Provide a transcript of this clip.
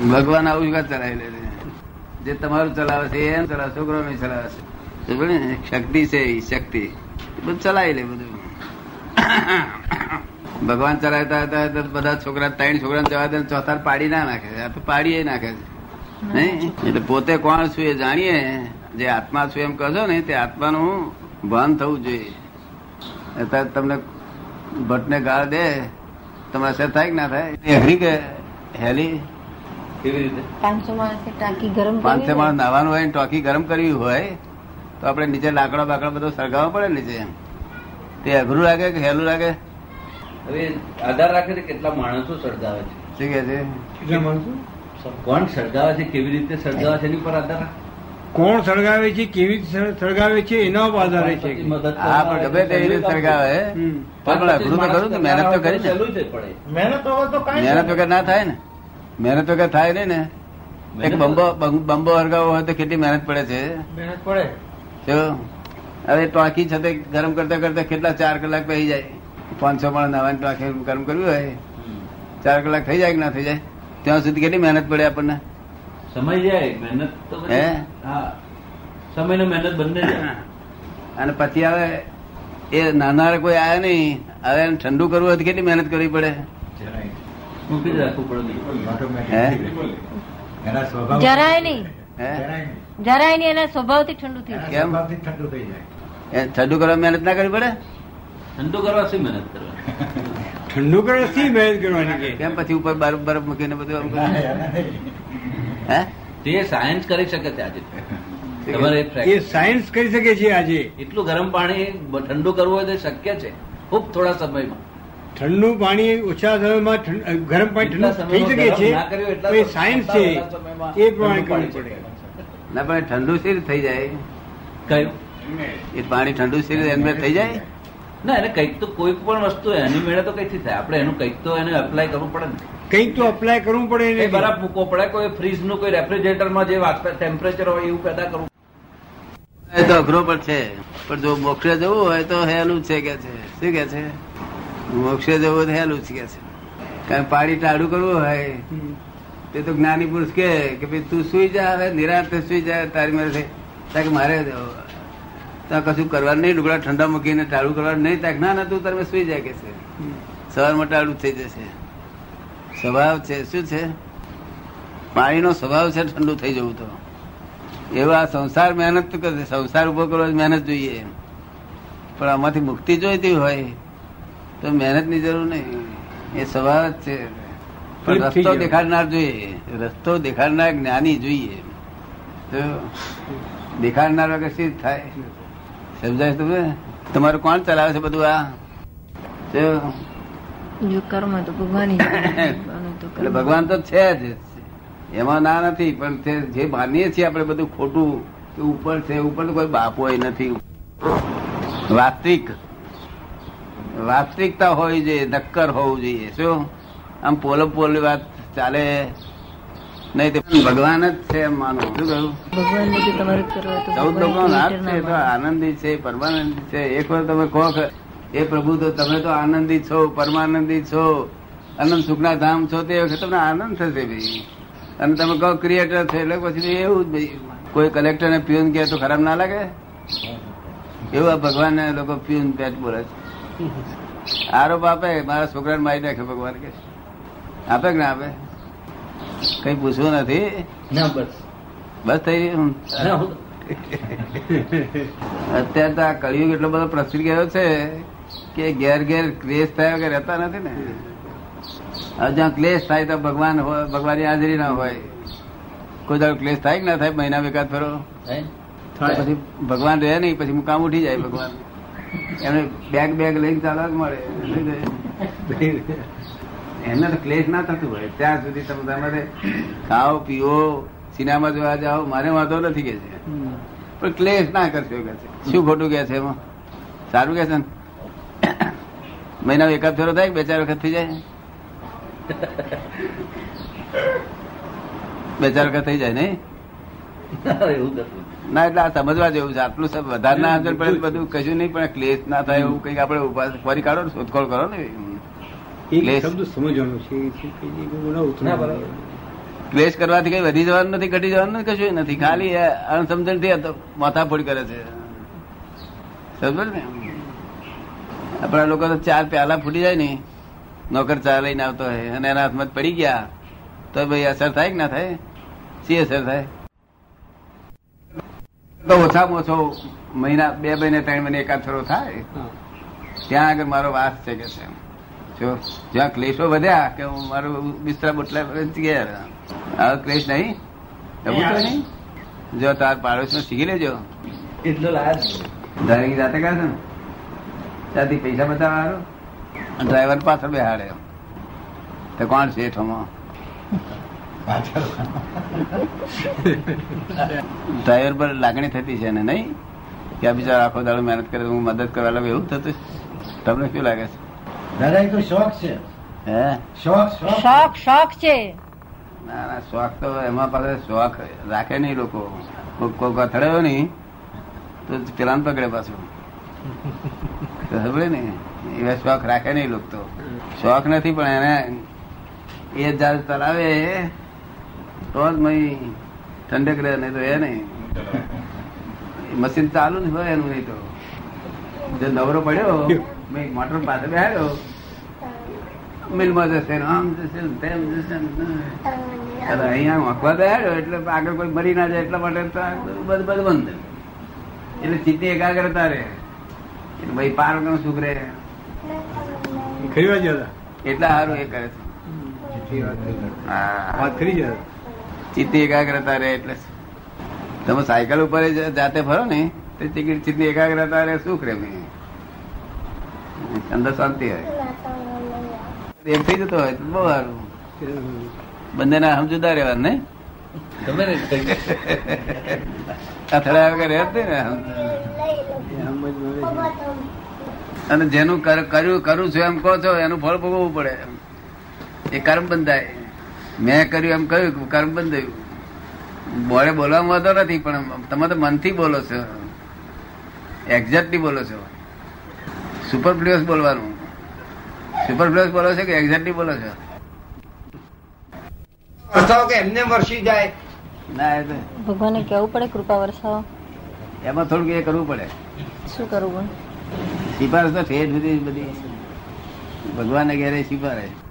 ભગવાન આવું જ ચલાવી લે જે તમારું ચલાવે છે, એમ ચલાવે છોકરો નહીં ચલાવે છે. શક્તિ છે એ શક્તિ. બધું ચલાવી લે બધું. ભગવાન ચલાવતા હતા તો બધા છોકરા, ત્રણ છોકરા જવા દે ચોથા પાડી ના નાખે. છે આ તો પાડીએ નાખે છે. નહીં? એટલે પોતે કોણ છું એ જાણીએ. જે આત્મા છું એમ કહો ને, તે આત્માનું ભાન થવું જોઈએ. અત્યારે તમને ભટ્ટને ગાળ દે, તમારે અસર થાય કે ના થાય? એ અઘરી કે, હેલી? કેવી રીતે? પાંચસો માણસે ટાંકી ગરમ પાંચસો માણસ નાવાનું હોય ને ટોકી ગરમ કરવી હોય તો આપણે નીચે લાકડા બાકડા બધો સળગાવવા પડે ને નીચે તે અઘરું લાગે કે હેલું લાગે? હવે આધાર રાખે છે કેટલા માણસો સળગાવે છે. શું કે છે? માણસો? કોણ સળગાવે છે કેવી રીતે સળગાવે છે એની પર આધાર રાખે. કોણ સળગાવે છે કેવી રીતે સળગાવે છે એના પર આધારે છે. ગમે તે રીતે સળગાવે. પણ અઘરું તો ખરું ને મહેનત તો કરી છે જ પડે. મહેનત તો કાંઈ મહેનત વગર ના થાય ને. મહેનત વગર થાય નહીં ને. એક બંબો બંબો હરગાવો હોય તો કેટલી મહેનત પડે છે? મહેનત પડે? જો હવે ટાંકી છતે ગરમ કરતા કરતા કેટલા ચાર કલાક પહી જાય? પાંચસો માણસ નાવાની ટાંકી ગરમ કરવી હોય. ચાર કલાક થઈ જાય કે ના થઈ જાય? ત્યાં સુધી કેટલી મહેનત પડે આપણને? સમય જાય મહેનત તો હે? હા. સમય ને મહેનત બંને અને પછી હવે એ નાના કોઈ આવ્યા નહીં. હવે એને ઠંડુ કરવું હોય તો કેટલી મહેનત કરવી પડે? મૂકી રાખવું પડે બીજું. હે? એના સ્વભાવ જરાય નહીં. જરાય નહીં. એના સ્વભાવથી ઠંડુ થઈ કેમ? ઠંડુ થઈ જાય. ઠંડુ કરવા મહેનત ના કરવી પડે? ઠંડુ કરવા શું મહેનત કરવા ઠંડુ કરે શી મહેનત કરવાની કેમ પછી ઉપર બરફ બરફ મૂકીને બધું હે? તે સાયન્સ કરી શકે છે આજે. તમારે એ સાયન્સ કરી શકે છે આજે. એટલું ગરમ પાણી ઠંડુ કરવું હોય તો શક્ય છે. ખૂબ થોડા સમયમાં. ઠંડુ પાણી ઓછા સમયમાં ગરમ પાણી ઠંડુ થઈ શકે છે. એ સાયન્સ છે એ પ્રમાણે કરવું પડે. ના પણ ઠંડુ શરીર થઈ જાય? કયું? એ પાણી ઠંડુ શરીર એમને થઈ જાય? ના એને કંઈક તો કોઈ પણ વસ્તુ એની મેળે તો કઈથી થાય? આપણે એનું કંઈક તો એને અપ્લાય કરવું પડે ને. કંઈક તો અપ્લાય કરવું પડે એ એને બરફ મૂકવો પડે કોઈ ફ્રીજનું કોઈ રેફ્રિજરેટરમાં જે ટેમ્પરેચર હોય એવું પેદા કરવું. એ તો અઘરો પણ છે. પણ જો મોક્ષે જવું હોય તો હેલું છે કે છે? શું કે છે? મોક્ષે જવું હેલું કે છે. કારણ પાણી ટાળું કરવું હોય તે તો જ્ઞાની પુરુષ કે કે ભાઈ તું સુઈ જા હવે નિરાંત સુઈ જા તારી મારે તાકે મારે ત્યાં કશું કરવાનું નહીં ડુગડા ઠંડા મૂકીને ટાળું કરવાનું નહીં. તાક ના ના તું તારે સુઈ જાય કે છે. સવારમાં ટાળું થઈ જશે. સ્વભાવ છે શું છે? પાણીનો સ્વભાવ છે ઠંડુ થઈ જવું તો. એવો સંસાર મહેનત તો કરશે સંસાર ઊભો કરવા મહેનત જોઈએ. પણ આમાંથી મુક્તિ જોઈતી હોય તો મહેનતની જરૂર નહીં. એ સ્વભાવ જ છે. પણ રસ્તો દેખાડનાર જોઈએ. રસ્તો દેખાડનાર જ્ઞાની જોઈએ. તો દેખાડનાર વગર શી થાય? સમજાય તમે તમારું કોણ ચલાવે છે બધું આ? જો કર્મ તો ભગવાન એટલે ભગવાન તો છે જ. એમાં ના નથી પણ તે જે માનીએ છીએ આપણે બધું ખોટું કે ઉપર છે ઉપર કોઈ કોઈ બાપો નથી. વાસ્તવિક વાસ્તવિકતા હોવી જોઈએ નક્કર હોવું જોઈએ. શું? આમ પોલો પોલી વાત ચાલે? નહીં તે ભગવાન જ છે એમ માનો. શું કહ્યું? ભગવાન ને તમારે કરવા તો ચૌદ લોકો નાથ છે તો આનંદી છે પરમાનંદી છે. એક વાર તમે કહો એ પ્રભુ તો તમે તો આનંદી છો પરમાનંદી છો. અનંત સુખના ધામ છો. તે વખતે તમને આનંદ થશે ભાઈ. અને તમે કહો ક્રિએટર છે એટલે પછી એવું જ ભાઈ. કોઈ કલેક્ટર ને પ્યુન કહે તો ખરાબ ના લાગે? એવું આ ભગવાન ને લોકો પ્યુન પેટ બોલે છે. આરોપ આપે મારા છોકરાને મારી નાખે ભગવાન કે. આપે કે ના આપે? કઈ પૂછવું નથી? બસ. થઈ હું- અત્યારે તો આ કળિયુગ એટલો બધો પ્રસિદ્ધ ગયો છે કે ઘેર ઘેર ક્લેશ થયા વગર રહેતા નથી ને. હવે જ્યાં ક્લેશ થાય તો ભગવાન હોય ભગવાનની હાજરી ના હોય. કોઈ દાડો ક્લેશ થાય કે ના થાય મહિના એકાદ ફેરો. પછી ભગવાન રહે નહીં પછી કામ ઉઠી જાય ભગવાન. એમને બેગ બેગ લઈને ચાલવા મળે. એમને તો ક્લેશ ના થતું હોય. ત્યાં સુધી તમે તમારે ખાઓ પીવો સિનેમા જોવા જાઓ, મારે વાંધો નથી કે છે. પણ ક્લેશ ના કરશો કે છે. શું ખોટું કે છે એમાં? સારું કે છે ને? મહિના એકાદ ફેરો થાય બે ચાર વખત થઈ જાય? બે ચાર વખત થઈ જાય નહીં? એવું ના એટલે આ સમજવા જેવું છે. આટલું સબ વધારે ના અંદર પડે બધું કશું નહીં પણ ક્લેશ ના થાય એવું કંઈક આપણે ઊભા ફરી કાઢો ને શોધખોળ કરો ને. ક્લેશ. શબ્દ સમજવાનો છે કરવાથી કઈ વધી જવાનું નથી ઘટી જવાનું નથી કશું નથી. ખાલી અણસમજણથી માથાફોડ કરે છે. સમજ ને? આપણા લોકો તો ચાર પ્યાલા ફૂટી જાય ને. નોકર ચા લઈને આવતો હોય અને એના હાથમાં પડી ગયા. તો ભાઈ અસર થાય કે ના થાય? શી અસર થાય? તો ઓછામાં ઓછો મહિના બે મહિને ત્રણ મહિને એકાદ થોડો થાય. ત્યાં આગળ મારો વાસ છે કે છે. જો જ્યાં ક્લેશો વધ્યા કે હું મારું બિસ્તરા બોટલા ગયા. આ ક્લેશ નહીં. એવું નહીં. જો તાર પાડોશ શીખી લેજો. એટલો લાયા ડ્રાઇવિંગ જાતે કરે છે ત્યાંથી પૈસા બતાવવા હારું ડ્રાઈવર પાછળ બેહાડે. તો કોણ શેઠોમાં ડ્રાઈવર પર લાગણી થતી છે ને નહીં? કે બિચારા આખો દાડો મહેનત કરે તો હું મદદ કરવા લાગે એવું થતું છે? તમને શું લાગે છે? દાદા એ તો શોખ છે. હે? શોખ શોખ. શોખ શોખ છે. ના ના શોખ તો એમાં પાસે શોખ રાખે નહીં લોકો. કોઈ અથડાયો નહીં તો પેલા પકડે પાછું. ખબર ને એવા શોખ રાખે નહીં લોકો તો. શોખ નથી પણ એને એ જાત ચલાવે તો જ મય ઠંડક રહે નહીં તો એ નહીં મશીન ચાલુ નહીં હોય એનું નહીં તો. જે નવરો પડ્યો મેં મોટર પાસે બેહાડ્યો. મિલમાં જશે આમ જશે તેમ જશે અહીંયા વાંકવા બેહાડ્યો એટલે આગળ કોઈ મરી ના જાય એટલા માટે બધું બધું બંધ. એટલે ચિત્તી એકાગ્રતા રહે. એટલે ભાઈ પાર વગરનું સુખ રહે. એટલા સારું એ કરે છે. હા. વાત ખરી દાદા? ચિત્તી એકાગ્રતા રહે એટલે તમે સાયકલ ઉપર જાતે ફરો ને તો ચિત્ત- ચિત્તની એકાગ્રતા રહે સુખ રહે અંદર શાંતિ હોય એમ થઈ જતો હોય તો બહુ સારું. બંનેના સમજુદા રહેવા નહીં તમે ને અથડાયા વગર રહે ને અને જેનું કર- કર્યું કરું છું એમ કહો છો એનું ફળ ભોગવવું પડે. એ કર્મ બંધાય. મેં કર્યું એમ કહ્યું કર્મ બંધાયું બોલે બોલવામાં વાંધો નથી પણ તમે તો મનથી બોલો છો. એક્ઝેક્ટલી બોલો છો. સુપરફ્લુઅસ બોલવાનું. સુપરફ્લુઅસ બોલો છો કે એક્ઝેક્ટલી બોલો છો? વરસાવો કે એમને વરસી જાય? ના એ તો ભગવાને કેવું પડે કૃપા વરસાવો? એમાં થોડુંક એ કરવું પડે. શું કરવું સિફારસ તો ઠેઠ સુધી બધી. ભગવાનને ઘેરે સિફારસ.